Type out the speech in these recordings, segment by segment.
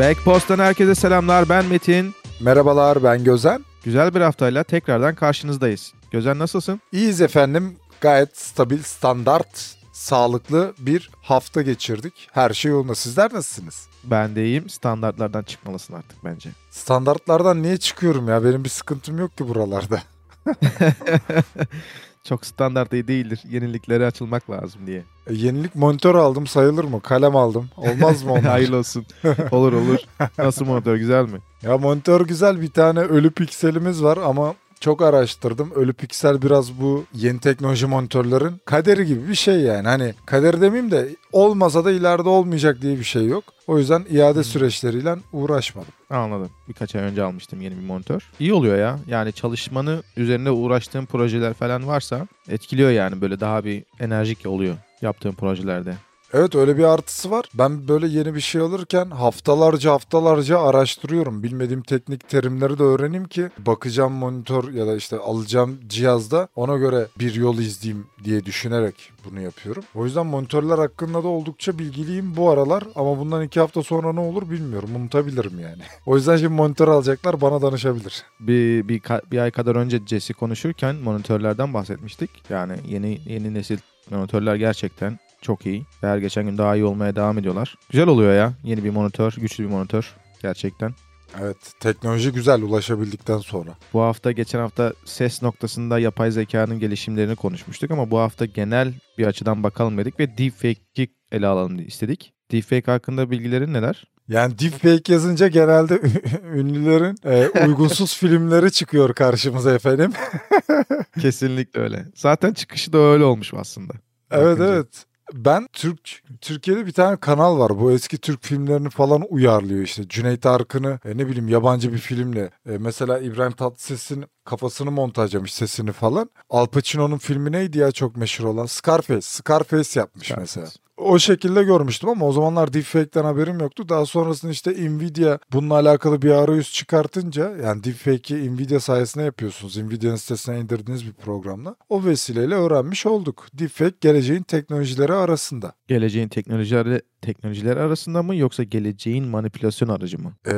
Backpost'tan herkese selamlar. Ben Metin. Merhabalar ben Gözen. Güzel bir haftayla tekrardan karşınızdayız. Gözen nasılsın? İyiyiz efendim. Gayet stabil, standart, sağlıklı bir hafta geçirdik. Her şey yolunda. Sizler nasılsınız? Ben de iyiyim. Standartlardan çıkmalısın artık bence. Standartlardan niye çıkıyorum ya? Benim bir sıkıntım yok ki buralarda. Çok standart iyi değildir. Yeniliklere açılmak lazım diye. E, yenilik monitör aldım sayılır mı? Kalem aldım. Olmaz mı onlar? Hayırlı olsun. olur olur. Nasıl monitör güzel mi? ya monitör güzel. Bir tane ölü pikselimiz var ama çok araştırdım. Ölü piksel biraz bu yeni teknoloji monitörlerin kaderi gibi bir şey yani. Hani kader demeyeyim de olmasa da ileride olmayacak diye bir şey yok. O yüzden iade süreçleriyle uğraşmadım. Anladım. Birkaç ay önce almıştım yeni bir monitör. İyi oluyor ya. Yani çalışmanı üzerinde uğraştığın projeler falan varsa etkiliyor yani. Böyle daha bir enerjik oluyor yaptığın projelerde. Evet öyle bir artısı var. Ben böyle yeni bir şey alırken haftalarca haftalarca araştırıyorum. Bilmediğim teknik terimleri de öğreneyim ki bakacağım monitör ya da işte alacağım cihazda ona göre bir yol izleyeyim diye düşünerek bunu yapıyorum. O yüzden monitörler hakkında da oldukça bilgiliyim bu aralar ama bundan iki hafta sonra ne olur bilmiyorum. Unutabilirim yani. O yüzden şimdi monitör alacaklar bana danışabilir. Bir, bir, bir ay kadar önce Jesse konuşurken monitörlerden bahsetmiştik. Yani yeni yeni nesil monitörler gerçekten çok iyi. Her geçen gün daha iyi olmaya devam ediyorlar. Güzel oluyor ya. Yeni bir monitör, güçlü bir monitör. Gerçekten. Evet, teknoloji güzel ulaşabildikten sonra. Bu hafta geçen hafta ses noktasında yapay zekanın gelişimlerini konuşmuştuk ama bu hafta genel bir açıdan bakalım dedik ve deepfake'i ele alalım istedik. Deepfake hakkında bilgilerin neler? Yani deepfake yazınca genelde ünlülerin e, uygunsuz filmleri çıkıyor karşımıza efendim. Kesinlikle öyle. Zaten çıkışı da öyle olmuş aslında. Evet Bakınca. evet. Ben Türk Türkiye'de bir tane kanal var. Bu eski Türk filmlerini falan uyarlıyor işte. Cüneyt Arkın'ı e, ne bileyim yabancı bir filmle. E, mesela İbrahim Tatlıses'in kafasını montajlamış sesini falan. Al Pacino'nun filmi neydi ya çok meşhur olan? Scarface. Scarface yapmış Scarface. mesela o şekilde görmüştüm ama o zamanlar deepfake'den haberim yoktu. Daha sonrasında işte Nvidia bununla alakalı bir arayüz çıkartınca yani deepfake'i Nvidia sayesinde yapıyorsunuz. Nvidia'nın sitesine indirdiğiniz bir programla. O vesileyle öğrenmiş olduk. Deepfake geleceğin teknolojileri arasında. Geleceğin teknolojileri teknolojiler arasında mı yoksa geleceğin manipülasyon aracı mı? Ee,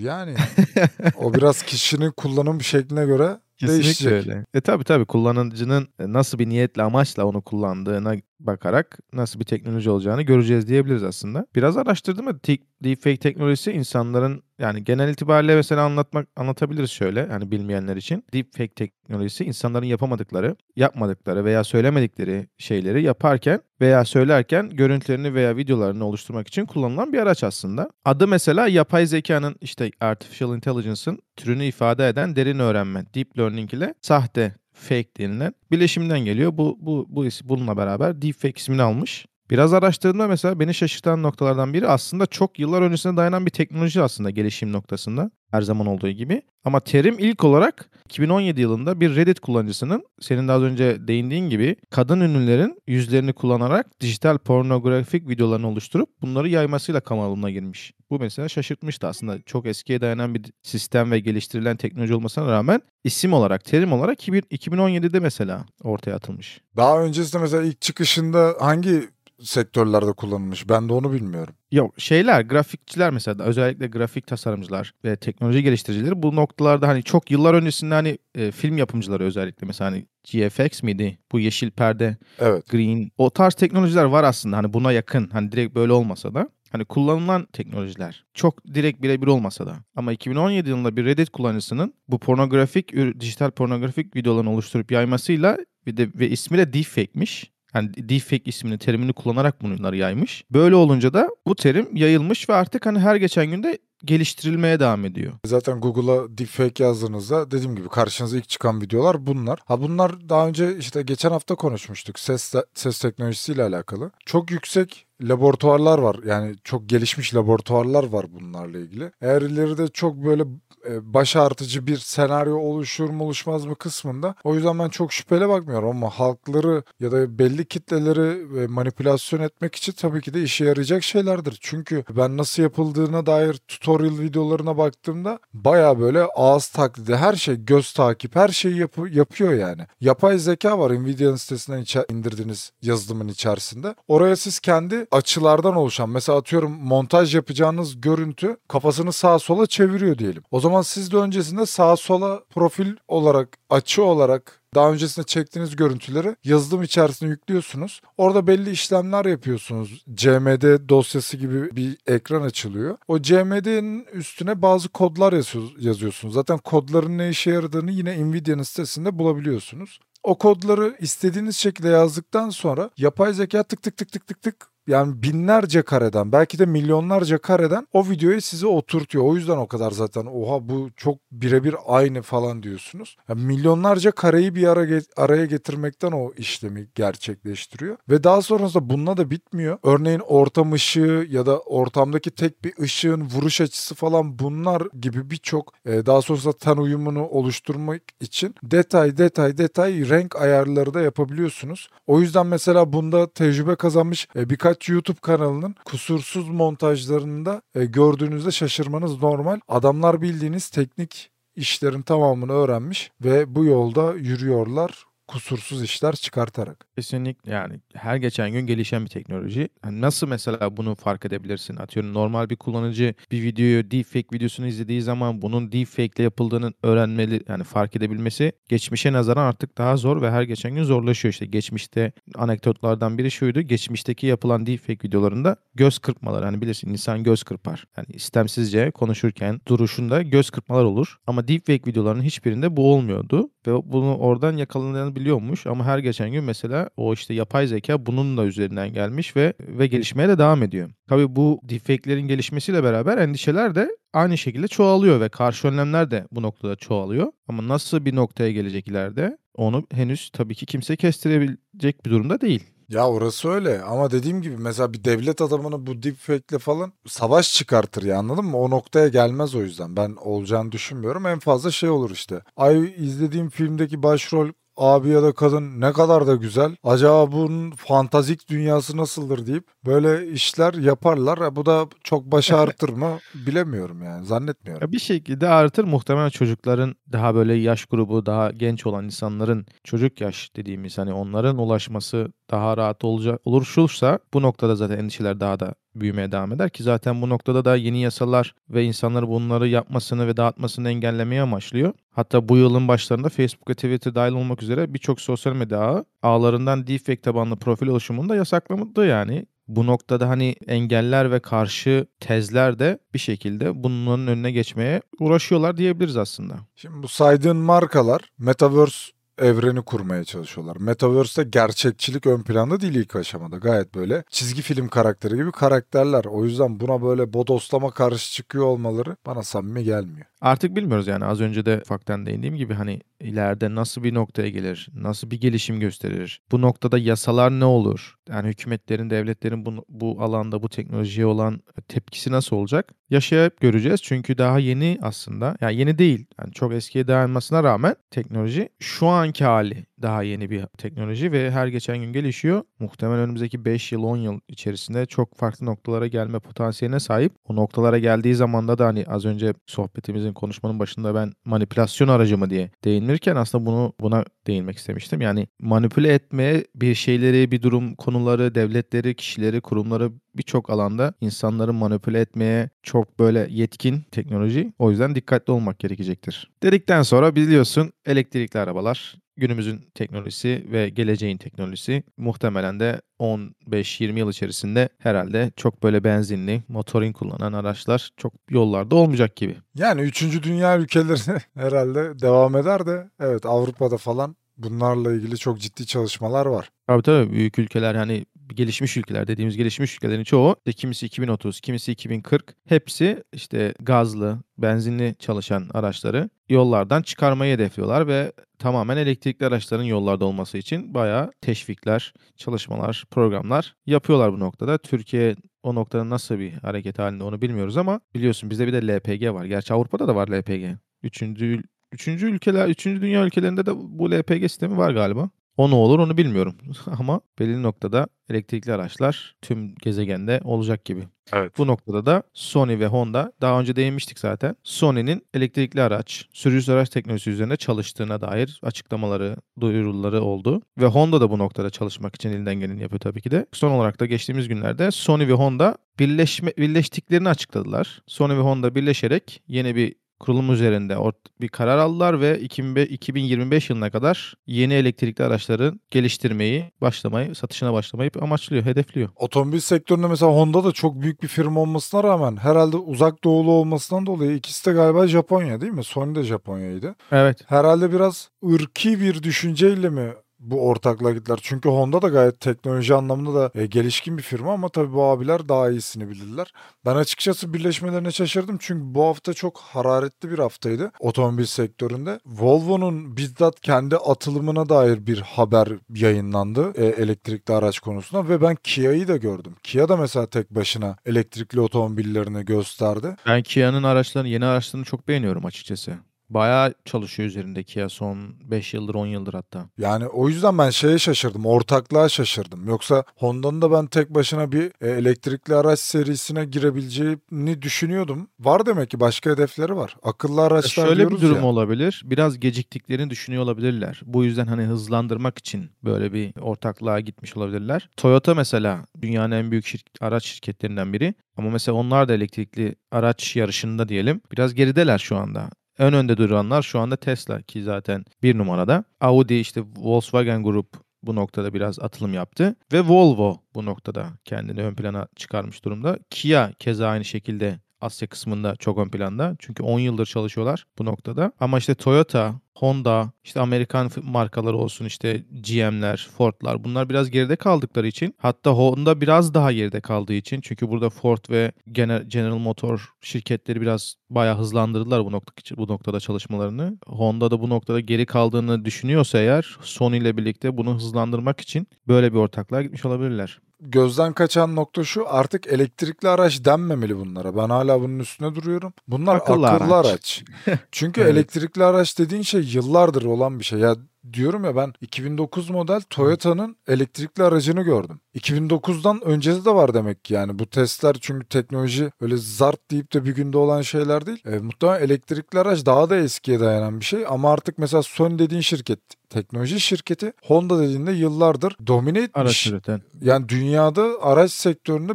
yani o biraz kişinin kullanım şekline göre Kesinlikle değişecek. öyle. E tabi tabi kullanıcının e, nasıl bir niyetle amaçla onu kullandığına bakarak nasıl bir teknoloji olacağını göreceğiz diyebiliriz aslında. Biraz araştırdım da deepfake teknolojisi insanların yani genel itibariyle mesela anlatmak anlatabiliriz şöyle yani bilmeyenler için. Deepfake teknolojisi insanların yapamadıkları, yapmadıkları veya söylemedikleri şeyleri yaparken veya söylerken görüntülerini veya videolarını oluşturmak için kullanılan bir araç aslında. Adı mesela yapay zekanın işte artificial intelligence'ın türünü ifade eden derin öğrenme, deep learning ile sahte fake denilen bileşimden geliyor. Bu bu bu bununla beraber deepfake ismini almış. Biraz araştırdığımda mesela beni şaşırtan noktalardan biri aslında çok yıllar öncesine dayanan bir teknoloji aslında gelişim noktasında her zaman olduğu gibi. Ama terim ilk olarak 2017 yılında bir Reddit kullanıcısının senin az önce değindiğin gibi kadın ünlülerin yüzlerini kullanarak dijital pornografik videolarını oluşturup bunları yaymasıyla kamuoyuna girmiş. Bu mesela şaşırtmıştı aslında. Çok eskiye dayanan bir sistem ve geliştirilen teknoloji olmasına rağmen isim olarak, terim olarak 2017'de mesela ortaya atılmış. Daha öncesinde mesela ilk çıkışında hangi sektörlerde kullanılmış. Ben de onu bilmiyorum. Yok şeyler grafikçiler mesela özellikle grafik tasarımcılar ve teknoloji geliştiricileri bu noktalarda hani çok yıllar öncesinde hani e, film yapımcıları özellikle mesela hani GFX miydi? Bu yeşil perde, evet. green. O tarz teknolojiler var aslında hani buna yakın. Hani direkt böyle olmasa da. Hani kullanılan teknolojiler. Çok direkt birebir olmasa da. Ama 2017 yılında bir Reddit kullanıcısının bu pornografik, dijital pornografik videolarını oluşturup yaymasıyla ve, de, ve ismi de deepfake'miş. Yani deepfake ismini, terimini kullanarak bunları yaymış. Böyle olunca da bu terim yayılmış ve artık hani her geçen günde geliştirilmeye devam ediyor. Zaten Google'a deepfake yazdığınızda dediğim gibi karşınıza ilk çıkan videolar bunlar. Ha bunlar daha önce işte geçen hafta konuşmuştuk ses ses teknolojisiyle alakalı. Çok yüksek laboratuvarlar var. Yani çok gelişmiş laboratuvarlar var bunlarla ilgili. Eğer ileride çok böyle e, baş artıcı bir senaryo oluşur mu oluşmaz mı kısmında. O yüzden ben çok şüphele bakmıyorum ama halkları ya da belli kitleleri manipülasyon etmek için tabii ki de işe yarayacak şeylerdir. Çünkü ben nasıl yapıldığına dair tutorial videolarına baktığımda baya böyle ağız taklidi her şey göz takip her şeyi yap yapıyor yani. Yapay zeka var Nvidia'nın sitesinden indirdiğiniz yazılımın içerisinde. Oraya siz kendi açılardan oluşan mesela atıyorum montaj yapacağınız görüntü kafasını sağa sola çeviriyor diyelim. O zaman siz de öncesinde sağa sola profil olarak açı olarak daha öncesinde çektiğiniz görüntüleri yazılım içerisine yüklüyorsunuz. Orada belli işlemler yapıyorsunuz. CMD dosyası gibi bir ekran açılıyor. O CMD'nin üstüne bazı kodlar yazıyorsunuz. Zaten kodların ne işe yaradığını yine Nvidia'nın sitesinde bulabiliyorsunuz. O kodları istediğiniz şekilde yazdıktan sonra yapay zeka tık tık tık tık tık tık yani binlerce kareden belki de milyonlarca kareden o videoyu size oturtuyor. O yüzden o kadar zaten oha bu çok birebir aynı falan diyorsunuz. Yani milyonlarca kareyi bir ara araya getirmekten o işlemi gerçekleştiriyor. Ve daha sonrasında bununla da bitmiyor. Örneğin ortam ışığı ya da ortamdaki tek bir ışığın vuruş açısı falan bunlar gibi birçok e, daha sonrasında ten uyumunu oluşturmak için detay detay detay renk ayarları da yapabiliyorsunuz. O yüzden mesela bunda tecrübe kazanmış e, birkaç birkaç YouTube kanalının kusursuz montajlarında e, gördüğünüzde şaşırmanız normal. Adamlar bildiğiniz teknik işlerin tamamını öğrenmiş ve bu yolda yürüyorlar kusursuz işler çıkartarak. Kesinlikle yani her geçen gün gelişen bir teknoloji. Yani nasıl mesela bunu fark edebilirsin? Atıyorum normal bir kullanıcı bir videoyu deepfake videosunu izlediği zaman bunun deepfake ile yapıldığını öğrenmeli yani fark edebilmesi geçmişe nazaran artık daha zor ve her geçen gün zorlaşıyor. İşte geçmişte anekdotlardan biri şuydu. Geçmişteki yapılan deepfake videolarında göz kırpmaları. Hani bilirsin insan göz kırpar. Yani istemsizce konuşurken duruşunda göz kırpmalar olur. Ama deepfake videolarının hiçbirinde bu olmuyordu ve bunu oradan yakalanabiliyormuş ama her geçen gün mesela o işte yapay zeka bunun da üzerinden gelmiş ve ve gelişmeye de devam ediyor. Tabii bu deepfake'lerin gelişmesiyle beraber endişeler de aynı şekilde çoğalıyor ve karşı önlemler de bu noktada çoğalıyor. Ama nasıl bir noktaya gelecek ileride onu henüz tabii ki kimse kestirebilecek bir durumda değil. Ya orası öyle ama dediğim gibi mesela bir devlet adamını bu deepfake'le falan savaş çıkartır ya anladın mı? O noktaya gelmez o yüzden. Ben olacağını düşünmüyorum. En fazla şey olur işte. Ay izlediğim filmdeki başrol abi ya da kadın ne kadar da güzel. Acaba bunun fantazik dünyası nasıldır deyip böyle işler yaparlar. Bu da çok başı artır mı bilemiyorum yani zannetmiyorum. Bir şekilde artır muhtemelen çocukların daha böyle yaş grubu daha genç olan insanların çocuk yaş dediğimiz hani onların ulaşması daha rahat olacak olursa bu noktada zaten endişeler daha da büyümeye devam eder ki zaten bu noktada da yeni yasalar ve insanları bunları yapmasını ve dağıtmasını engellemeye amaçlıyor. Hatta bu yılın başlarında Facebook ve Twitter dahil olmak üzere birçok sosyal medya ağı ağlarından deepfake tabanlı profil oluşumunu da yasaklamadı yani. Bu noktada hani engeller ve karşı tezler de bir şekilde bunların önüne geçmeye uğraşıyorlar diyebiliriz aslında. Şimdi bu saydığın markalar Metaverse evreni kurmaya çalışıyorlar. Metaverse'de gerçekçilik ön planda değil ilk aşamada. Gayet böyle çizgi film karakteri gibi karakterler. O yüzden buna böyle bodoslama karşı çıkıyor olmaları bana samimi gelmiyor. Artık bilmiyoruz yani az önce de ufaktan değindiğim gibi hani ileride nasıl bir noktaya gelir, nasıl bir gelişim gösterir, bu noktada yasalar ne olur, yani hükümetlerin, devletlerin bu, bu alanda, bu teknolojiye olan tepkisi nasıl olacak? Yaşayıp göreceğiz çünkü daha yeni aslında, yani yeni değil, yani çok eskiye dayanmasına rağmen teknoloji şu anki hali daha yeni bir teknoloji ve her geçen gün gelişiyor. Muhtemelen önümüzdeki 5 yıl 10 yıl içerisinde çok farklı noktalara gelme potansiyeline sahip. O noktalara geldiği zamanda da hani az önce sohbetimizin konuşmanın başında ben manipülasyon aracı mı diye değinirken aslında bunu buna değinmek istemiştim. Yani manipüle etmeye bir şeyleri, bir durum, konuları, devletleri, kişileri, kurumları birçok alanda insanları manipüle etmeye çok böyle yetkin teknoloji. O yüzden dikkatli olmak gerekecektir. Dedikten sonra biliyorsun elektrikli arabalar günümüzün teknolojisi ve geleceğin teknolojisi muhtemelen de 15-20 yıl içerisinde herhalde çok böyle benzinli, motorin kullanan araçlar çok yollarda olmayacak gibi. Yani 3. dünya ülkeleri herhalde devam eder de evet Avrupa'da falan bunlarla ilgili çok ciddi çalışmalar var. Tabii tabii büyük ülkeler hani gelişmiş ülkeler dediğimiz gelişmiş ülkelerin çoğu işte kimisi 2030, kimisi 2040 hepsi işte gazlı, benzinli çalışan araçları yollardan çıkarmayı hedefliyorlar ve tamamen elektrikli araçların yollarda olması için bayağı teşvikler, çalışmalar, programlar yapıyorlar bu noktada. Türkiye o noktada nasıl bir hareket halinde onu bilmiyoruz ama biliyorsun bizde bir de LPG var. Gerçi Avrupa'da da var LPG. Üçüncü, üçüncü ülkeler, üçüncü dünya ülkelerinde de bu LPG sistemi var galiba. O ne olur onu bilmiyorum. Ama belirli noktada elektrikli araçlar tüm gezegende olacak gibi. Evet. Bu noktada da Sony ve Honda daha önce değinmiştik zaten. Sony'nin elektrikli araç, sürücüsüz araç teknolojisi üzerine çalıştığına dair açıklamaları, duyuruları oldu. Ve Honda da bu noktada çalışmak için elinden geleni yapıyor tabii ki de. Son olarak da geçtiğimiz günlerde Sony ve Honda birleşme, birleştiklerini açıkladılar. Sony ve Honda birleşerek yeni bir kurulum üzerinde bir karar aldılar ve 2025 yılına kadar yeni elektrikli araçların geliştirmeyi, başlamayı, satışına başlamayı amaçlıyor, hedefliyor. Otomobil sektöründe mesela Honda da çok büyük bir firma olmasına rağmen herhalde uzak doğulu olmasından dolayı ikisi de galiba Japonya değil mi? Sony de Japonya'ydı. Evet. Herhalde biraz ırki bir düşünceyle mi bu ortaklığa gittiler. Çünkü Honda da gayet teknoloji anlamında da e, gelişkin bir firma ama tabii bu abiler daha iyisini bilirler. Ben açıkçası birleşmelerine şaşırdım çünkü bu hafta çok hararetli bir haftaydı otomobil sektöründe. Volvo'nun bizzat kendi atılımına dair bir haber yayınlandı e, elektrikli araç konusunda ve ben Kia'yı da gördüm. Kia da mesela tek başına elektrikli otomobillerini gösterdi. Ben Kia'nın araçlarını, yeni araçlarını çok beğeniyorum açıkçası. Bayağı çalışıyor üzerindeki ya son 5 yıldır 10 yıldır hatta. Yani o yüzden ben şeye şaşırdım. Ortaklığa şaşırdım. Yoksa Honda'nın da ben tek başına bir e, elektrikli araç serisine girebileceğini düşünüyordum. Var demek ki başka hedefleri var. Akıllı araçlar Şöyle diyoruz bir durum ya. olabilir. Biraz geciktiklerini düşünüyor olabilirler. Bu yüzden hani hızlandırmak için böyle bir ortaklığa gitmiş olabilirler. Toyota mesela dünyanın en büyük şirk- araç şirketlerinden biri. Ama mesela onlar da elektrikli araç yarışında diyelim. Biraz gerideler şu anda. En önde duranlar şu anda Tesla ki zaten bir numarada. Audi işte Volkswagen Group bu noktada biraz atılım yaptı. Ve Volvo bu noktada kendini ön plana çıkarmış durumda. Kia keza aynı şekilde Asya kısmında çok ön planda. Çünkü 10 yıldır çalışıyorlar bu noktada. Ama işte Toyota, Honda, işte Amerikan markaları olsun işte GM'ler, Ford'lar bunlar biraz geride kaldıkları için hatta Honda biraz daha geride kaldığı için çünkü burada Ford ve General Motor şirketleri biraz bayağı hızlandırdılar bu nokta bu noktada çalışmalarını. Honda da bu noktada geri kaldığını düşünüyorsa eğer Sony ile birlikte bunu hızlandırmak için böyle bir ortaklığa gitmiş olabilirler gözden kaçan nokta şu artık elektrikli araç denmemeli bunlara. Ben hala bunun üstüne duruyorum. Bunlar akıllı, akıllı araç. araç. Çünkü evet. elektrikli araç dediğin şey yıllardır olan bir şey. Ya diyorum ya ben 2009 model Toyota'nın elektrikli aracını gördüm. 2009'dan öncesi de var demek ki yani bu testler çünkü teknoloji öyle zart deyip de bir günde olan şeyler değil. E, muhtemelen elektrikli araç daha da eskiye dayanan bir şey ama artık mesela Sony dediğin şirket teknoloji şirketi Honda dediğinde yıllardır domine etmiş. Araç üreten. Yani dünyada araç sektöründe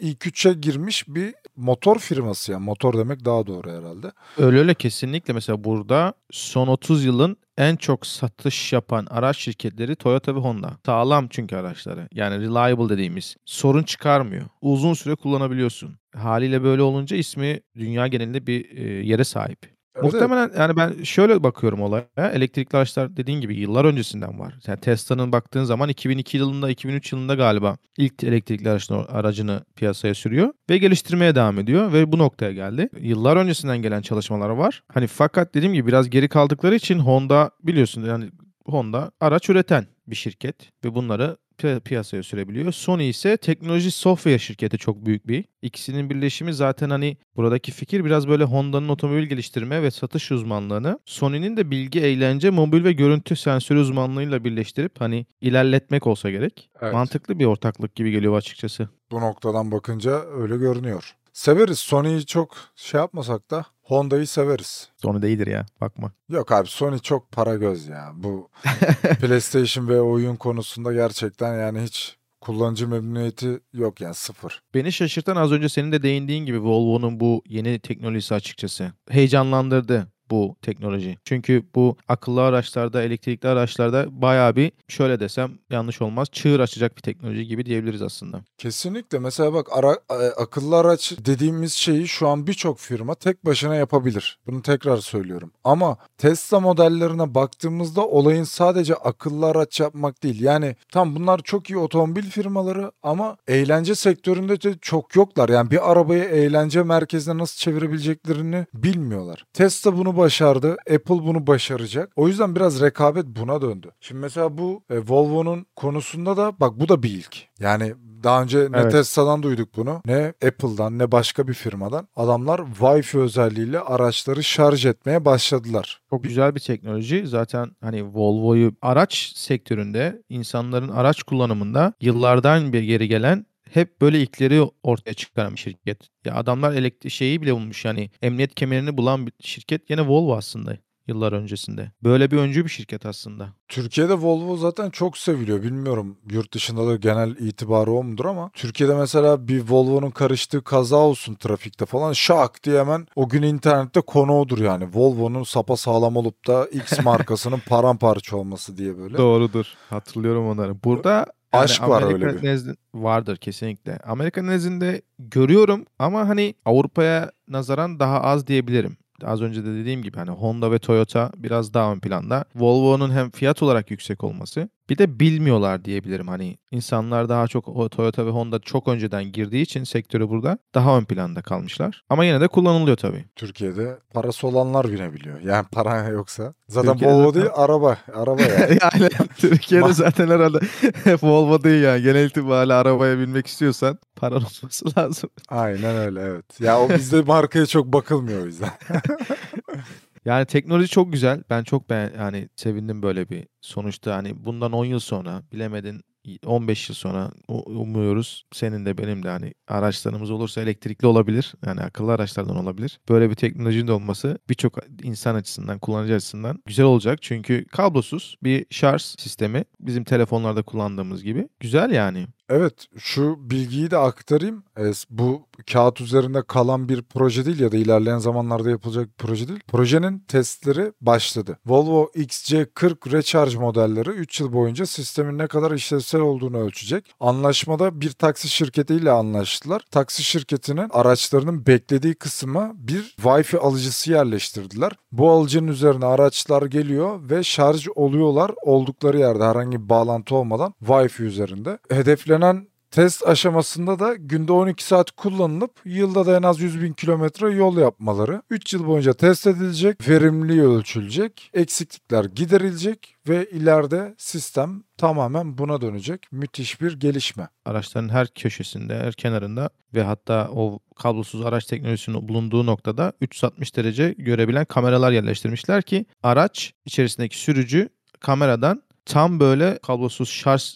ilk üçe girmiş bir motor firması yani motor demek daha doğru herhalde. Öyle öyle kesinlikle mesela burada son 30 yılın en çok satış yapan araç şirketleri Toyota ve Honda. Sağlam çünkü araçları. Yani reliable dediğimiz. Sorun çıkarmıyor. Uzun süre kullanabiliyorsun. Haliyle böyle olunca ismi dünya genelinde bir yere sahip. Evet. Muhtemelen yani ben şöyle bakıyorum olaya. Elektrikli araçlar dediğin gibi yıllar öncesinden var. Yani Tesla'nın baktığın zaman 2002 yılında, 2003 yılında galiba ilk elektrikli aracını, aracını piyasaya sürüyor ve geliştirmeye devam ediyor ve bu noktaya geldi. Yıllar öncesinden gelen çalışmalar var. Hani fakat dediğim gibi biraz geri kaldıkları için Honda biliyorsun yani Honda araç üreten bir şirket ve bunları piyasaya sürebiliyor. Sony ise teknoloji software şirketi çok büyük bir. İkisinin birleşimi zaten hani buradaki fikir biraz böyle Honda'nın otomobil geliştirme ve satış uzmanlığını Sony'nin de bilgi, eğlence, mobil ve görüntü sensörü uzmanlığıyla birleştirip hani ilerletmek olsa gerek. Evet. Mantıklı bir ortaklık gibi geliyor açıkçası. Bu noktadan bakınca öyle görünüyor. Severiz. Sony'yi çok şey yapmasak da Honda'yı severiz. Sony değildir ya bakma. Yok abi Sony çok para göz ya. Bu PlayStation ve oyun konusunda gerçekten yani hiç kullanıcı memnuniyeti yok yani sıfır. Beni şaşırtan az önce senin de değindiğin gibi Volvo'nun bu yeni teknolojisi açıkçası. Heyecanlandırdı bu teknoloji. Çünkü bu akıllı araçlarda, elektrikli araçlarda bayağı bir şöyle desem yanlış olmaz çığır açacak bir teknoloji gibi diyebiliriz aslında. Kesinlikle. Mesela bak ara, akıllı araç dediğimiz şeyi şu an birçok firma tek başına yapabilir. Bunu tekrar söylüyorum. Ama Tesla modellerine baktığımızda olayın sadece akıllı araç yapmak değil. Yani tam bunlar çok iyi otomobil firmaları ama eğlence sektöründe de çok yoklar. Yani bir arabayı eğlence merkezine nasıl çevirebileceklerini bilmiyorlar. Tesla bunu başardı. Apple bunu başaracak. O yüzden biraz rekabet buna döndü. Şimdi mesela bu e, Volvo'nun konusunda da bak bu da bir ilk. Yani daha önce ne Evet. Tesla'dan duyduk bunu ne Apple'dan ne başka bir firmadan. Adamlar Wi-Fi özelliğiyle araçları şarj etmeye başladılar. Çok güzel bir teknoloji. Zaten hani Volvo'yu araç sektöründe insanların araç kullanımında yıllardan bir geri gelen hep böyle ilkleri ortaya çıkaran bir şirket. Ya adamlar elektrik şeyi bile bulmuş yani emniyet kemerini bulan bir şirket yine Volvo aslında yıllar öncesinde. Böyle bir öncü bir şirket aslında. Türkiye'de Volvo zaten çok seviliyor. Bilmiyorum yurt dışında da genel itibarı o mudur ama Türkiye'de mesela bir Volvo'nun karıştığı kaza olsun trafikte falan şak diye hemen o gün internette konu odur yani. Volvo'nun sapa sağlam olup da X markasının paramparça olması diye böyle. Doğrudur. Hatırlıyorum onları. Burada Aşk var Amerika öyle bir. nezdi- vardır kesinlikle. Amerika nezdinde görüyorum ama hani Avrupa'ya nazaran daha az diyebilirim. Az önce de dediğim gibi hani Honda ve Toyota biraz daha ön planda. Volvo'nun hem fiyat olarak yüksek olması bir de bilmiyorlar diyebilirim. Hani insanlar daha çok o Toyota ve Honda çok önceden girdiği için sektörü burada daha ön planda kalmışlar. Ama yine de kullanılıyor tabii. Türkiye'de parası olanlar binebiliyor. Yani para yoksa. Zaten Türkiye'de Volvo zaten- değil araba. Araba yani. yani Türkiye'de zaten herhalde hep Volvo değil yani. Genel itibariyle arabaya binmek istiyorsan paran olması lazım. Aynen öyle evet. Ya o bizde markaya çok bakılmıyor o yüzden. Yani teknoloji çok güzel. Ben çok beğen yani sevindim böyle bir sonuçta hani bundan 10 yıl sonra bilemedin 15 yıl sonra umuyoruz. Senin de benim de hani araçlarımız olursa elektrikli olabilir. Yani akıllı araçlardan olabilir. Böyle bir teknolojinin de olması birçok insan açısından, kullanıcı açısından güzel olacak. Çünkü kablosuz bir şarj sistemi bizim telefonlarda kullandığımız gibi. Güzel yani. Evet şu bilgiyi de aktarayım. E, bu kağıt üzerinde kalan bir proje değil ya da ilerleyen zamanlarda yapılacak bir proje değil. Projenin testleri başladı. Volvo XC40 Recharge modelleri 3 yıl boyunca sistemin ne kadar işlevsel olduğunu ölçecek. Anlaşmada bir taksi şirketiyle anlaştılar. Taksi şirketinin araçlarının beklediği kısma bir Wi-Fi alıcısı yerleştirdiler. Bu alıcının üzerine araçlar geliyor ve şarj oluyorlar oldukları yerde herhangi bir bağlantı olmadan Wi-Fi üzerinde. Hedeflenen Test aşamasında da günde 12 saat kullanılıp yılda da en az 100 bin kilometre yol yapmaları 3 yıl boyunca test edilecek, verimliliği ölçülecek, eksiklikler giderilecek ve ileride sistem tamamen buna dönecek. Müthiş bir gelişme. araçların her köşesinde, her kenarında ve hatta o kablosuz araç teknolojisinin bulunduğu noktada 360 derece görebilen kameralar yerleştirmişler ki araç içerisindeki sürücü kameradan tam böyle kablosuz şarj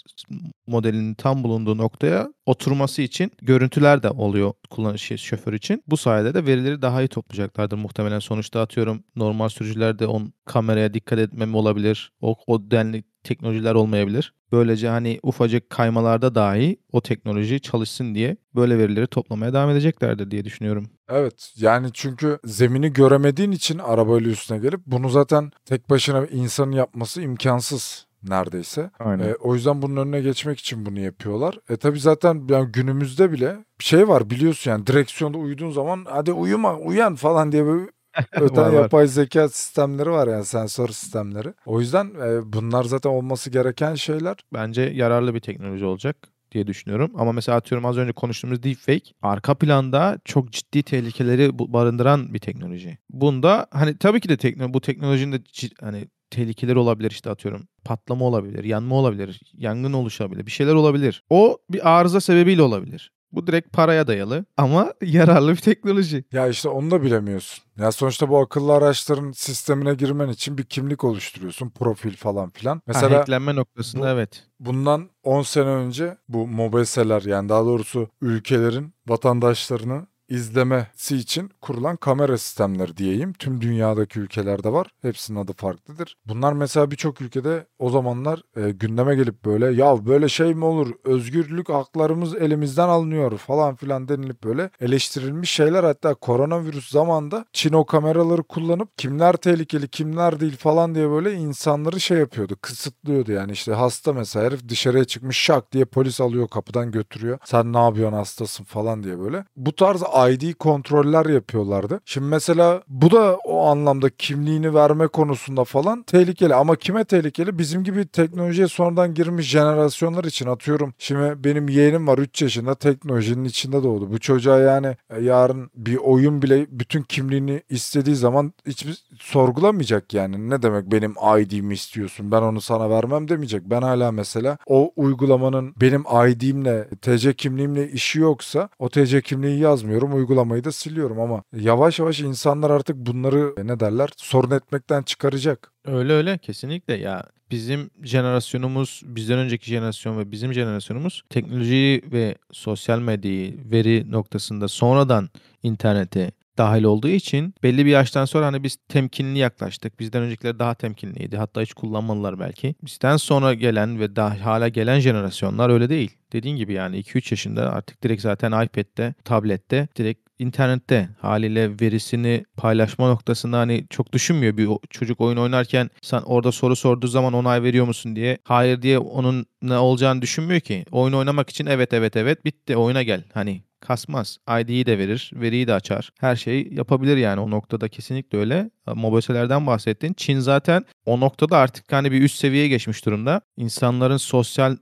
modelinin tam bulunduğu noktaya oturması için görüntüler de oluyor kullanıcı şoför için. Bu sayede de verileri daha iyi toplayacaklardır muhtemelen. Sonuçta atıyorum normal sürücülerde on kameraya dikkat etmem olabilir. O, o denli teknolojiler olmayabilir. Böylece hani ufacık kaymalarda dahi o teknoloji çalışsın diye böyle verileri toplamaya devam edeceklerdir diye düşünüyorum. Evet yani çünkü zemini göremediğin için arabayla üstüne gelip bunu zaten tek başına insanın yapması imkansız neredeyse. Aynen. E, o yüzden bunun önüne geçmek için bunu yapıyorlar. E tabi zaten yani günümüzde bile bir şey var biliyorsun yani direksiyonda uyuduğun zaman hadi uyuma uyan falan diye böyle öten yapay zeka sistemleri var yani sensör sistemleri. O yüzden e, bunlar zaten olması gereken şeyler. Bence yararlı bir teknoloji olacak diye düşünüyorum. Ama mesela atıyorum az önce konuştuğumuz deepfake arka planda çok ciddi tehlikeleri barındıran bir teknoloji. Bunda hani tabii ki de tekno bu teknolojinin de hani tehlikeleri olabilir işte atıyorum patlama olabilir, yanma olabilir, yangın oluşabilir, bir şeyler olabilir. O bir arıza sebebiyle olabilir. Bu direkt paraya dayalı ama yararlı bir teknoloji. Ya işte onu da bilemiyorsun. Ya sonuçta bu akıllı araçların sistemine girmen için bir kimlik oluşturuyorsun. Profil falan filan. Mesela Mesela hacklenme noktasında bu- evet. bundan 10 sene önce bu mobeseler yani daha doğrusu ülkelerin vatandaşlarını izlemesi için kurulan kamera sistemleri diyeyim. Tüm dünyadaki ülkelerde var. Hepsinin adı farklıdır. Bunlar mesela birçok ülkede o zamanlar e, gündeme gelip böyle ya böyle şey mi olur? Özgürlük haklarımız elimizden alınıyor falan filan denilip böyle eleştirilmiş şeyler. Hatta koronavirüs zamanında Çin o kameraları kullanıp kimler tehlikeli kimler değil falan diye böyle insanları şey yapıyordu. Kısıtlıyordu yani işte hasta mesela herif dışarıya çıkmış şak diye polis alıyor kapıdan götürüyor. Sen ne yapıyorsun hastasın falan diye böyle. Bu tarz ID kontroller yapıyorlardı. Şimdi mesela bu da o anlamda kimliğini verme konusunda falan tehlikeli ama kime tehlikeli? Bizim gibi teknolojiye sonradan girmiş jenerasyonlar için atıyorum. Şimdi benim yeğenim var 3 yaşında teknolojinin içinde doğdu. Bu çocuğa yani e, yarın bir oyun bile bütün kimliğini istediği zaman hiçbir sorgulamayacak yani. Ne demek benim ID'mi istiyorsun ben onu sana vermem demeyecek. Ben hala mesela o uygulamanın benim ID'imle TC kimliğimle işi yoksa o TC kimliği yazmıyorum uygulamayı da siliyorum ama yavaş yavaş insanlar artık bunları e, ne derler sorun etmekten çıkaracak. Öyle öyle kesinlikle ya bizim jenerasyonumuz bizden önceki jenerasyon ve bizim jenerasyonumuz teknolojiyi ve sosyal medyayı veri noktasında sonradan internete dahil olduğu için belli bir yaştan sonra hani biz temkinli yaklaştık. Bizden öncekiler daha temkinliydi. Hatta hiç kullanmadılar belki. Bizden sonra gelen ve daha hala gelen jenerasyonlar öyle değil. Dediğin gibi yani 2-3 yaşında artık direkt zaten iPad'de, tablette direkt internette haliyle verisini paylaşma noktasında hani çok düşünmüyor bir çocuk oyun oynarken sen orada soru sorduğu zaman onay veriyor musun diye. Hayır diye onun ne olacağını düşünmüyor ki. Oyun oynamak için evet evet evet bitti oyuna gel. Hani kasmaz. ID'yi de verir, veriyi de açar. Her şeyi yapabilir yani o noktada kesinlikle öyle. Mobeselerden bahsettin. Çin zaten o noktada artık hani bir üst seviyeye geçmiş durumda. İnsanların sosyal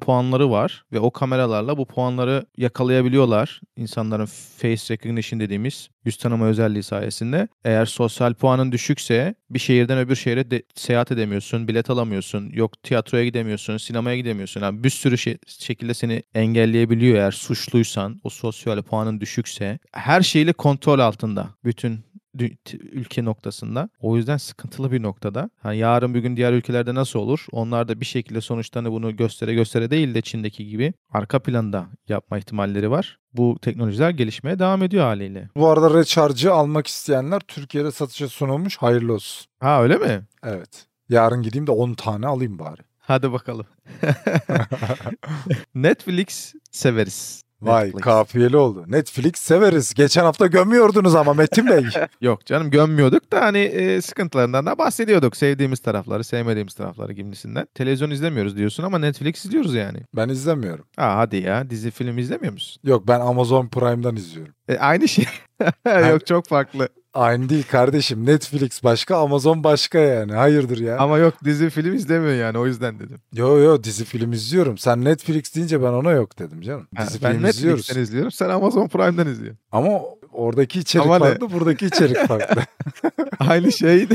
puanları var ve o kameralarla bu puanları yakalayabiliyorlar. İnsanların face recognition dediğimiz yüz tanıma özelliği sayesinde. Eğer sosyal puanın düşükse bir şehirden öbür şehre de, seyahat edemiyorsun, bilet alamıyorsun, yok tiyatroya gidemiyorsun, sinemaya gidemiyorsun. Yani bir sürü şey, şekilde seni engelleyebiliyor eğer suçluysan, o sosyal puanın düşükse. Her şeyle kontrol altında bütün ülke noktasında. O yüzden sıkıntılı bir noktada. Hani yarın bir gün diğer ülkelerde nasıl olur? Onlar da bir şekilde sonuçlarını bunu göstere göstere değil de Çin'deki gibi arka planda yapma ihtimalleri var. Bu teknolojiler gelişmeye devam ediyor haliyle. Bu arada Recharge'ı almak isteyenler Türkiye'de satışa sunulmuş. Hayırlı olsun. Ha öyle mi? Evet. Yarın gideyim de 10 tane alayım bari. Hadi bakalım. Netflix severiz. Vay Netflix. kafiyeli oldu. Netflix severiz. Geçen hafta gömüyordunuz ama Metin Bey. Yok canım gömmüyorduk da hani e, sıkıntılarından da bahsediyorduk. Sevdiğimiz tarafları, sevmediğimiz tarafları gibisinden. Televizyon izlemiyoruz diyorsun ama Netflix izliyoruz yani. Ben izlemiyorum. Aa hadi ya dizi film izlemiyor musun? Yok ben Amazon Prime'dan izliyorum. E, aynı şey. Yok çok farklı. Aynı değil kardeşim. Netflix başka, Amazon başka yani. Hayırdır ya. Ama yok dizi film izlemiyor yani o yüzden dedim. Yo yo dizi film izliyorum. Sen Netflix deyince ben ona yok dedim canım. Dizi ha, ben film izliyoruz. Netflix'ten izliyorum. Sen Amazon Prime'den izliyorsun. Ama oradaki içerik Ama farklı, ne? buradaki içerik farklı. Aynı şey.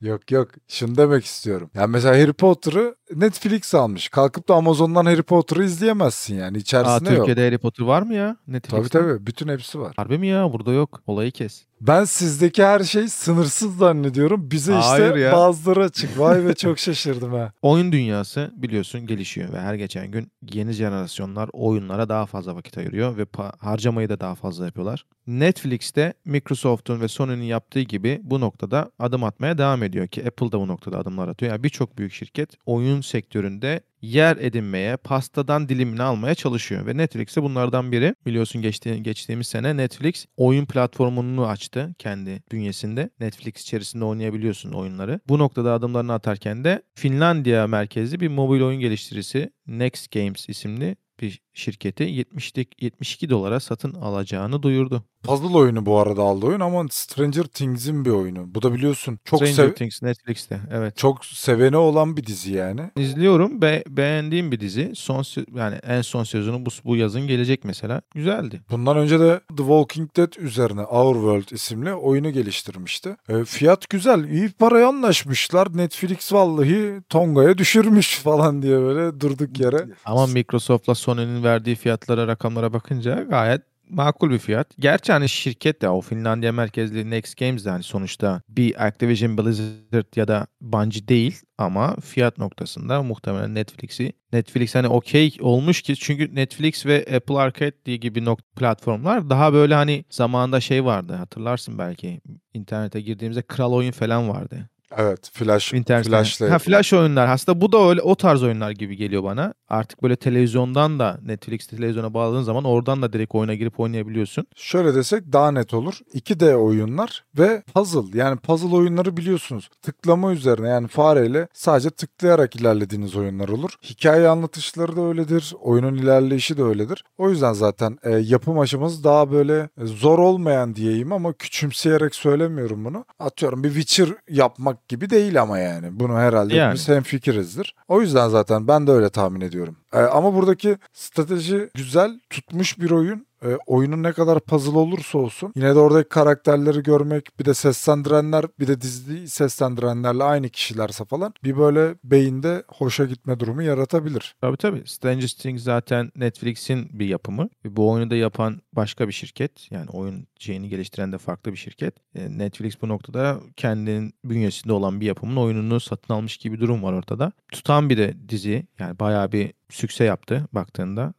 yok yok. Şunu demek istiyorum. Yani mesela Harry Potter'ı Netflix almış. Kalkıp da Amazon'dan Harry Potter'ı izleyemezsin yani. İçerisinde Aa, Türkiye'de yok. Türkiye'de Harry Potter var mı ya? Netflix'te? Tabii tabii. Bütün hepsi var. Harbi mi ya? Burada yok. Olayı kes. Ben sizdeki her şey sınırsız zannediyorum. Bize Hayır işte ya. bazıları açık. Vay be çok şaşırdım ha. Oyun dünyası biliyorsun gelişiyor ve her geçen gün yeni jenerasyonlar oyunlara daha fazla vakit ayırıyor ve harcamayı da daha fazla yapıyorlar. Netflix'te Microsoft'un ve Sony'nin yaptığı gibi bu noktada adım atmaya devam ediyor ki Apple da bu noktada adımlar atıyor. Yani birçok büyük şirket oyun sektöründe yer edinmeye, pastadan dilimini almaya çalışıyor. Ve Netflix de bunlardan biri. Biliyorsun geçti, geçtiğimiz sene Netflix oyun platformunu açtı kendi bünyesinde. Netflix içerisinde oynayabiliyorsun oyunları. Bu noktada adımlarını atarken de Finlandiya merkezli bir mobil oyun geliştiricisi Next Games isimli bir şirketi 70 72 dolara satın alacağını duyurdu. Puzzle oyunu bu arada aldı oyun ama Stranger Things'in bir oyunu. Bu da biliyorsun çok Stranger sev- Things Netflix'te evet. Çok seveni olan bir dizi yani. İzliyorum be beğendiğim bir dizi. Son yani en son sezonu bu, bu yazın gelecek mesela. Güzeldi. Bundan önce de The Walking Dead üzerine Our World isimli oyunu geliştirmişti. E, fiyat güzel. iyi paraya anlaşmışlar. Netflix vallahi Tonga'ya düşürmüş falan diye böyle durduk yere. Ama Microsoft'la Sony'nin verdiği fiyatlara rakamlara bakınca gayet makul bir fiyat. Gerçi hani şirket de o Finlandiya merkezli Next Games de hani sonuçta bir Activision Blizzard ya da Bungie değil ama fiyat noktasında muhtemelen Netflix'i Netflix hani okey olmuş ki çünkü Netflix ve Apple Arcade diye gibi nok- platformlar daha böyle hani zamanında şey vardı hatırlarsın belki internete girdiğimizde kral oyun falan vardı. Evet flash flashla Ha flash oyunlar. Aslında bu da öyle o tarz oyunlar gibi geliyor bana. Artık böyle televizyondan da Netflix televizyona bağladığın zaman oradan da direkt oyuna girip oynayabiliyorsun. Şöyle desek daha net olur. 2D oyunlar ve puzzle yani puzzle oyunları biliyorsunuz. Tıklama üzerine yani fareyle sadece tıklayarak ilerlediğiniz oyunlar olur. Hikaye anlatışları da öyledir. Oyunun ilerleyişi de öyledir. O yüzden zaten e, yapım aşaması daha böyle e, zor olmayan diyeyim ama küçümseyerek söylemiyorum bunu. Atıyorum bir Witcher yapmak gibi değil ama yani. Bunu herhalde Yani. hepimiz hemfikirizdir. O yüzden zaten ben de öyle tahmin ediyorum. E, ama buradaki strateji güzel tutmuş bir oyun. E, oyunun ne kadar puzzle olursa olsun yine de oradaki karakterleri görmek bir de seslendirenler bir de diziyi seslendirenlerle aynı kişilerse falan bir böyle beyinde hoşa gitme durumu yaratabilir. Tabii tabii. Stranger Things zaten Netflix'in bir yapımı. Bu oyunu da yapan başka bir şirket. Yani oyun şeyini geliştiren de farklı bir şirket. E, Netflix bu noktada kendinin bünyesinde olan bir yapımın oyununu satın almış gibi bir durum var ortada. Tutan bir de dizi. Yani bayağı bir sükse yaptı baktığında.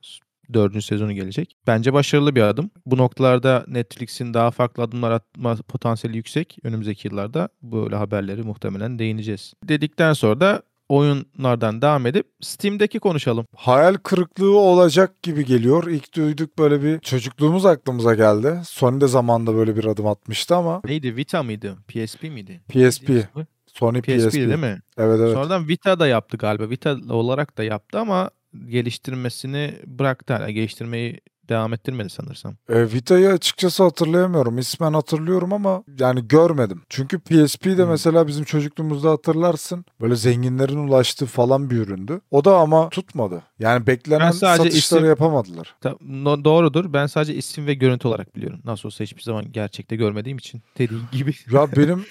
Dördüncü sezonu gelecek. Bence başarılı bir adım. Bu noktalarda Netflix'in daha farklı adımlar atma potansiyeli yüksek. Önümüzdeki yıllarda böyle haberleri muhtemelen değineceğiz. Dedikten sonra da oyunlardan devam edip Steam'deki konuşalım. Hayal kırıklığı olacak gibi geliyor. İlk duyduk böyle bir çocukluğumuz aklımıza geldi. Sony de zamanında böyle bir adım atmıştı ama Neydi? Vita mıydı? PSP miydi? PSP. Sony PSP, PSP. değil mi? Evet evet. Sonradan Vita da yaptı galiba. Vita olarak da yaptı ama geliştirmesini bıraktı. Hala geliştirmeyi devam ettirmedi sanırsam. E, Vita'yı açıkçası hatırlayamıyorum. İsmen hatırlıyorum ama yani görmedim. Çünkü PSP de Hmm. mesela bizim çocukluğumuzda hatırlarsın. Böyle zenginlerin ulaştığı falan bir üründü. O da ama tutmadı. Yani beklenen Ben sadece satışları isim- yapamadılar. Ta- no- doğrudur. Ben sadece isim ve görüntü olarak biliyorum. Nasıl olsa hiçbir zaman gerçekte görmediğim için dediğin gibi. Ya benim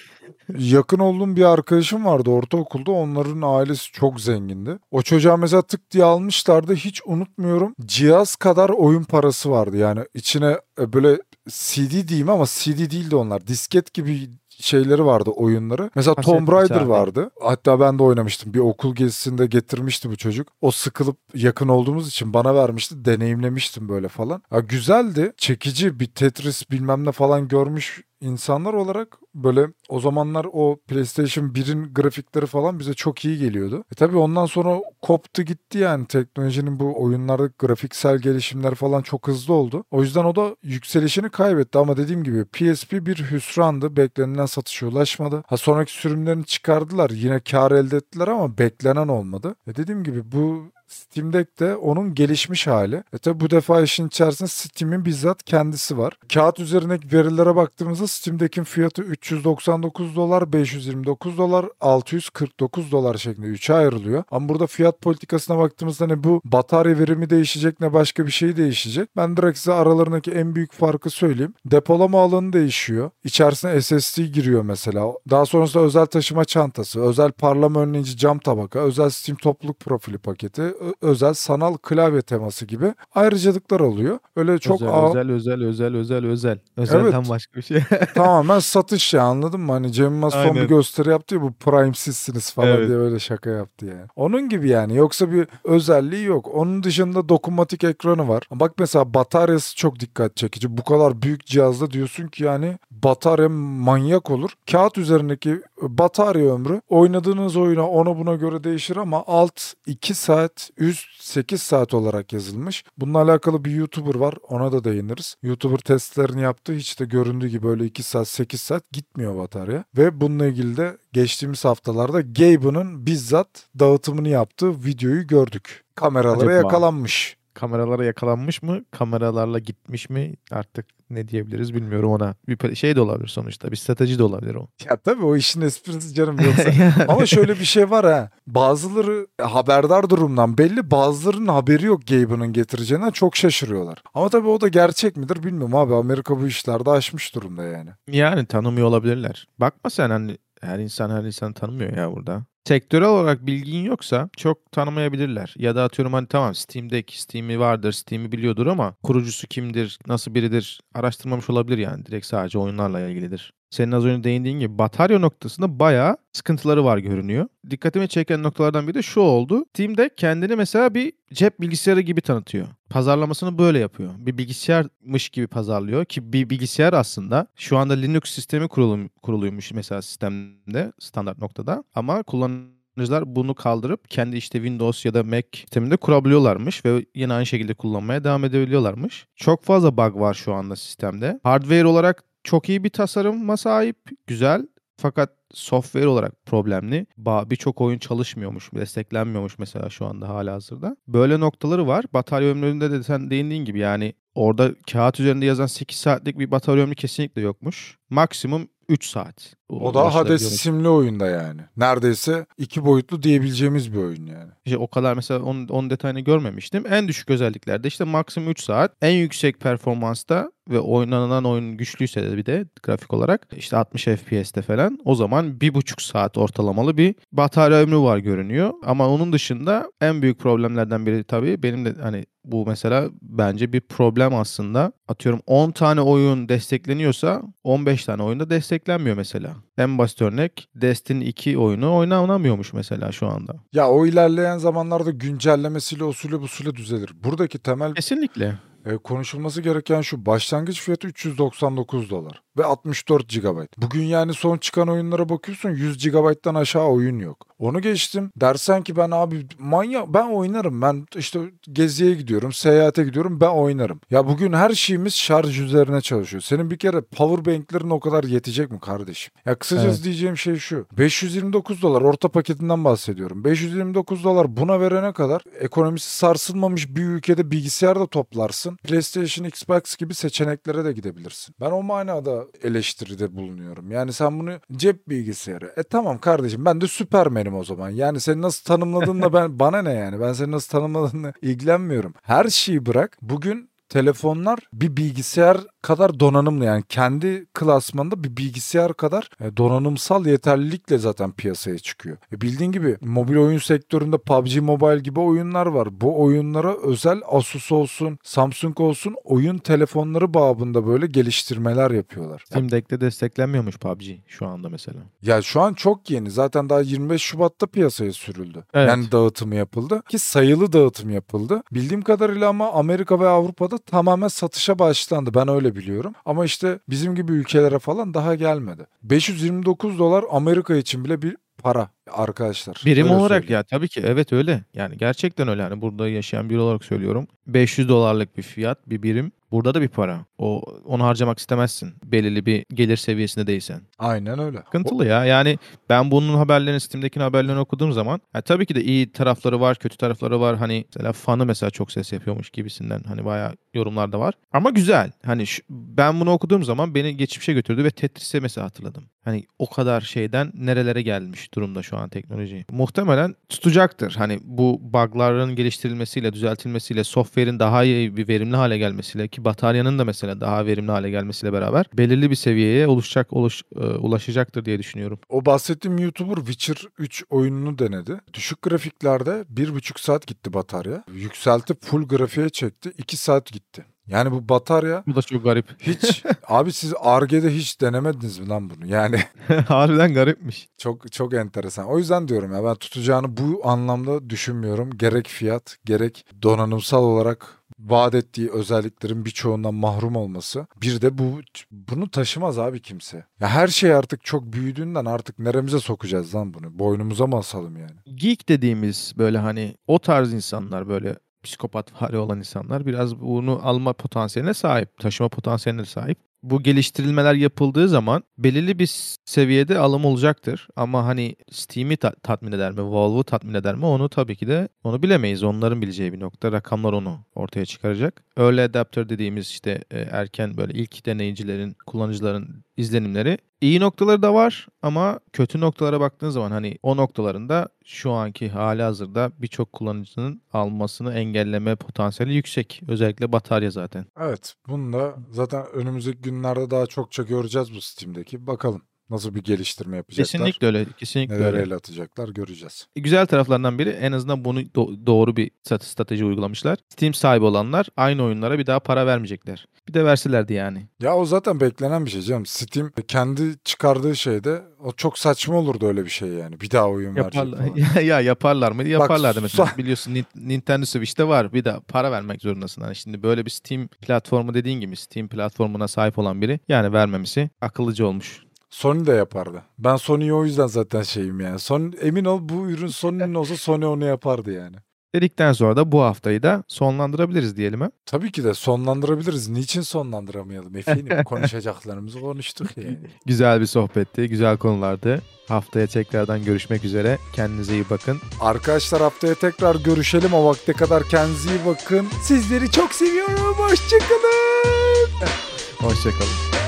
yakın olduğum bir arkadaşım vardı ortaokulda. Onların ailesi çok zengindi. O çocuğa mesela tık diye almışlardı. Hiç unutmuyorum. Cihaz kadar oyun parası vardı. Yani içine e, böyle CD diyeyim ama CD değildi onlar. Disket gibi şeyleri vardı oyunları. Mesela Kaset Tomb Raider vardı. Hatta ben de oynamıştım. Bir okul gezisinde getirmişti bu çocuk. O sıkılıp yakın olduğumuz için bana vermişti. Deneyimlemiştim böyle falan. Ya güzeldi. Çekici bir Tetris bilmem ne falan görmüş insanlar olarak böyle o zamanlar o PlayStation 1'in grafikleri falan bize çok iyi geliyordu. E tabii ondan sonra koptu gitti yani teknolojinin bu oyunlardaki grafiksel gelişimler falan çok hızlı oldu. O yüzden o da yükselişini kaybetti ama dediğim gibi PSP bir hüsrandı. Beklenilen satışa ulaşmadı. Ha sonraki sürümlerini çıkardılar. Yine kar elde ettiler ama beklenen olmadı. E dediğim gibi bu Steam Deck de onun gelişmiş hali. E tabi bu defa işin içerisinde Steam'in bizzat kendisi var. Kağıt üzerindeki verilere baktığımızda Steam Deck'in fiyatı 399 dolar, 529 dolar, 649 dolar şeklinde 3'e ayrılıyor. Ama burada fiyat politikasına baktığımızda ne bu batarya verimi değişecek ne başka bir şey değişecek. Ben direkt size aralarındaki en büyük farkı söyleyeyim. Depolama alanı değişiyor. İçerisine SSD giriyor mesela. Daha sonrasında özel taşıma çantası, özel parlama önleyici cam tabaka, özel Steam topluluk profili paketi, özel sanal klavye teması gibi ayrıcalıklar oluyor. Öyle çok özel, ağ- özel, özel, özel, özel, özel. Özelden Evet. başka bir şey. tamamen satış ya anladın mı? Hani Cem Yılmaz son bir gösteri yaptı ya bu Prime sizsiniz falan Evet. diye öyle şaka yaptı yani. Onun gibi yani yoksa bir özelliği yok. Onun dışında dokunmatik ekranı var. Bak mesela bataryası çok dikkat çekici. Bu kadar büyük cihazda diyorsun ki yani batarya manyak olur. Kağıt üzerindeki batarya ömrü oynadığınız oyuna ona buna göre değişir ama alt 2 saat üst 8 saat olarak yazılmış. Bununla alakalı bir YouTuber var ona da değiniriz. YouTuber testlerini yaptı hiç de göründüğü gibi öyle 2 saat 8 saat gitmiyor batarya. Ve bununla ilgili de geçtiğimiz haftalarda Gabe'ın bizzat dağıtımını yaptığı videoyu gördük. Kameralara Acaba? yakalanmış. Kameralara yakalanmış mı? Kameralarla gitmiş mi? Artık ne diyebiliriz bilmiyorum ona. Bir şey de olabilir sonuçta. Bir strateji de olabilir o. Ya tabii o işin esprisi canım yoksa. Ama şöyle bir şey var ha. Bazıları haberdar durumdan belli. Bazılarının haberi yok Gabe'ın getireceğinden çok şaşırıyorlar. Ama tabii o da gerçek midir bilmiyorum abi. Amerika bu işlerde aşmış durumda yani. Yani tanımıyor olabilirler. Bakma sen hani her insan her insanı tanımıyor ya burada. Sektörel olarak bilgin yoksa çok tanımayabilirler. Ya da atıyorum hani tamam Steam'deki Steam'i vardır, Steam'i biliyordur ama kurucusu kimdir, nasıl biridir araştırmamış olabilir yani. Direkt sadece oyunlarla ilgilidir. Senin az önce değindiğin gibi batarya noktasında bayağı sıkıntıları var görünüyor. Dikkatimi çeken noktalardan biri de şu oldu. Steam'de kendini mesela bir cep bilgisayarı gibi tanıtıyor. Pazarlamasını böyle yapıyor. Bir bilgisayarmış gibi pazarlıyor ki bir bilgisayar aslında şu anda Linux sistemi kurulum, kuruluymuş mesela sistemde standart noktada ama kullanıcılar bunu kaldırıp kendi işte Windows ya da Mac sisteminde kurabiliyorlarmış ve yine aynı şekilde kullanmaya devam edebiliyorlarmış. Çok fazla bug var şu anda sistemde. Hardware olarak çok iyi bir tasarıma sahip, güzel fakat software olarak problemli. Birçok oyun çalışmıyormuş, desteklenmiyormuş mesela şu anda hala hazırda. Böyle noktaları var. Batarya ömründe de sen değindiğin gibi yani orada kağıt üzerinde yazan 8 saatlik bir batarya ömrü kesinlikle yokmuş. Maksimum 3 saat. O da Hades isimli oyunda yani. Neredeyse iki boyutlu diyebileceğimiz bir oyun yani. İşte o kadar mesela onun, onun detayını görmemiştim. En düşük özelliklerde işte maksimum 3 saat. En yüksek performansta ve oynanan oyun güçlüyse de bir de grafik olarak işte 60 FPS'te falan o zaman 1,5 saat ortalamalı bir batarya ömrü var görünüyor. Ama onun dışında en büyük problemlerden biri tabii benim de hani bu mesela bence bir problem aslında. Atıyorum 10 tane oyun destekleniyorsa 15 tane oyunda desteklenmiyor mesela. En basit örnek Destiny 2 oyunu oynanamıyormuş mesela şu anda. Ya o ilerleyen zamanlarda güncellemesiyle usulü busule düzelir. Buradaki temel Kesinlikle. E, konuşulması gereken şu başlangıç fiyatı 399 dolar ve 64 GB. Bugün yani son çıkan oyunlara bakıyorsun 100 GB'dan aşağı oyun yok. Onu geçtim. Dersen ki ben abi manyak ben oynarım. Ben işte geziye gidiyorum, seyahate gidiyorum ben oynarım. Ya bugün her şeyimiz şarj üzerine çalışıyor. Senin bir kere power bank'lerin o kadar yetecek mi kardeşim? Ya kısacası evet. diyeceğim şey şu. 529 dolar orta paketinden bahsediyorum. 529 dolar buna verene kadar ekonomisi sarsılmamış bir ülkede bilgisayar da toplarsın. PlayStation, Xbox gibi seçeneklere de gidebilirsin. Ben o manada eleştiride bulunuyorum. Yani sen bunu cep bilgisayarı. E tamam kardeşim ben de Süpermen'im o zaman. Yani seni nasıl tanımladığınla ben bana ne yani? Ben seni nasıl tanımladığını ilgilenmiyorum. Her şeyi bırak. Bugün telefonlar bir bilgisayar kadar donanımlı yani kendi klasmanında bir bilgisayar kadar e, donanımsal yeterlilikle zaten piyasaya çıkıyor. E bildiğin gibi mobil oyun sektöründe PUBG Mobile gibi oyunlar var. Bu oyunlara özel Asus olsun, Samsung olsun oyun telefonları babında böyle geliştirmeler yapıyorlar. Steam Deck'te desteklenmiyormuş PUBG şu anda mesela. Ya şu an çok yeni. Zaten daha 25 Şubat'ta piyasaya sürüldü. Evet. Yani dağıtımı yapıldı ki sayılı dağıtım yapıldı. Bildiğim kadarıyla ama Amerika ve Avrupa'da tamamen satışa başlandı. Ben öyle biliyorum. Ama işte bizim gibi ülkelere falan daha gelmedi. 529 dolar Amerika için bile bir para arkadaşlar. Birim öyle olarak söyleyeyim. ya tabii ki evet öyle. Yani gerçekten öyle. Yani burada yaşayan biri olarak söylüyorum. 500 dolarlık bir fiyat, bir birim. Burada da bir para. O onu harcamak istemezsin. Belirli bir gelir seviyesinde değilsen. Aynen öyle. Sıkıntılı o... ya. Yani ben bunun haberlerini Steam'deki haberlerini okuduğum zaman yani tabii ki de iyi tarafları var, kötü tarafları var. Hani mesela fanı mesela çok ses yapıyormuş gibisinden hani bayağı yorumlar da var. Ama güzel. Hani şu, ben bunu okuduğum zaman beni geçmişe götürdü ve Tetris'e mesela hatırladım. Hani o kadar şeyden nerelere gelmiş durumda şu an teknoloji. Muhtemelen tutacaktır. Hani bu bug'ların geliştirilmesiyle, düzeltilmesiyle, software'in daha iyi bir verimli hale gelmesiyle ki bataryanın da mesela daha verimli hale gelmesiyle beraber belirli bir seviyeye oluşacak oluş, e, ulaşacaktır diye düşünüyorum. O bahsettiğim YouTuber Witcher 3 oyununu denedi. Düşük grafiklerde 1,5 saat gitti batarya. Yükseltip full grafiğe çekti. 2 saat gitti. Yani bu batarya... Bu da çok garip. Hiç... abi siz Arge'de hiç denemediniz mi lan bunu? Yani... Harbiden garipmiş. Çok çok enteresan. O yüzden diyorum ya ben tutacağını bu anlamda düşünmüyorum. Gerek fiyat gerek donanımsal olarak vaat ettiği özelliklerin birçoğundan mahrum olması. Bir de bu bunu taşımaz abi kimse. Ya her şey artık çok büyüdüğünden artık neremize sokacağız lan bunu? Boynumuza mı asalım yani? Geek dediğimiz böyle hani o tarz insanlar böyle psikopat vari olan insanlar biraz bunu alma potansiyeline sahip, taşıma potansiyeline sahip bu geliştirilmeler yapıldığı zaman belirli bir seviyede alım olacaktır. Ama hani Steam'i ta- tatmin eder mi, Valve'ı tatmin eder mi onu tabii ki de onu bilemeyiz. Onların bileceği bir nokta. Rakamlar onu ortaya çıkaracak. Early adapter dediğimiz işte e, erken böyle ilk deneyicilerin, kullanıcıların izlenimleri iyi noktaları da var ama kötü noktalara baktığın zaman hani o noktalarında şu anki hali hazırda birçok kullanıcının almasını engelleme potansiyeli yüksek. Özellikle batarya zaten. Evet. Bunu da zaten önümüzdeki günlerde daha çokça göreceğiz bu Steam'deki. Bakalım Nasıl bir geliştirme yapacaklar? Kesinlikle öyle. Kesinlikle Neler öyle. el atacaklar göreceğiz. Güzel taraflarından biri en azından bunu do- doğru bir strateji uygulamışlar. Steam sahibi olanlar aynı oyunlara bir daha para vermeyecekler. Bir de verselerdi yani. Ya o zaten beklenen bir şey canım. Steam kendi çıkardığı şeyde o çok saçma olurdu öyle bir şey yani. Bir daha oyun verecek Yaparlar. falan. ya, ya yaparlar mıydı? Yaparlardı mesela. sa- Biliyorsun Nin- Nintendo Switch'te var. Bir de para vermek zorundasın. Hani şimdi böyle bir Steam platformu dediğin gibi Steam platformuna sahip olan biri yani vermemesi akıllıca olmuş. Sony de yapardı. Ben Sony'ye o yüzden zaten şeyim yani. Sony, emin ol bu ürün Sony'nin olsa Sony onu yapardı yani. Dedikten sonra da bu haftayı da sonlandırabiliriz diyelim ha. Tabii ki de sonlandırabiliriz. Niçin sonlandıramayalım efendim? Konuşacaklarımızı konuştuk yani. Güzel bir sohbetti, güzel konulardı. Haftaya tekrardan görüşmek üzere. Kendinize iyi bakın. Arkadaşlar haftaya tekrar görüşelim. O vakte kadar kendinize iyi bakın. Sizleri çok seviyorum. Hoşçakalın. Hoşçakalın.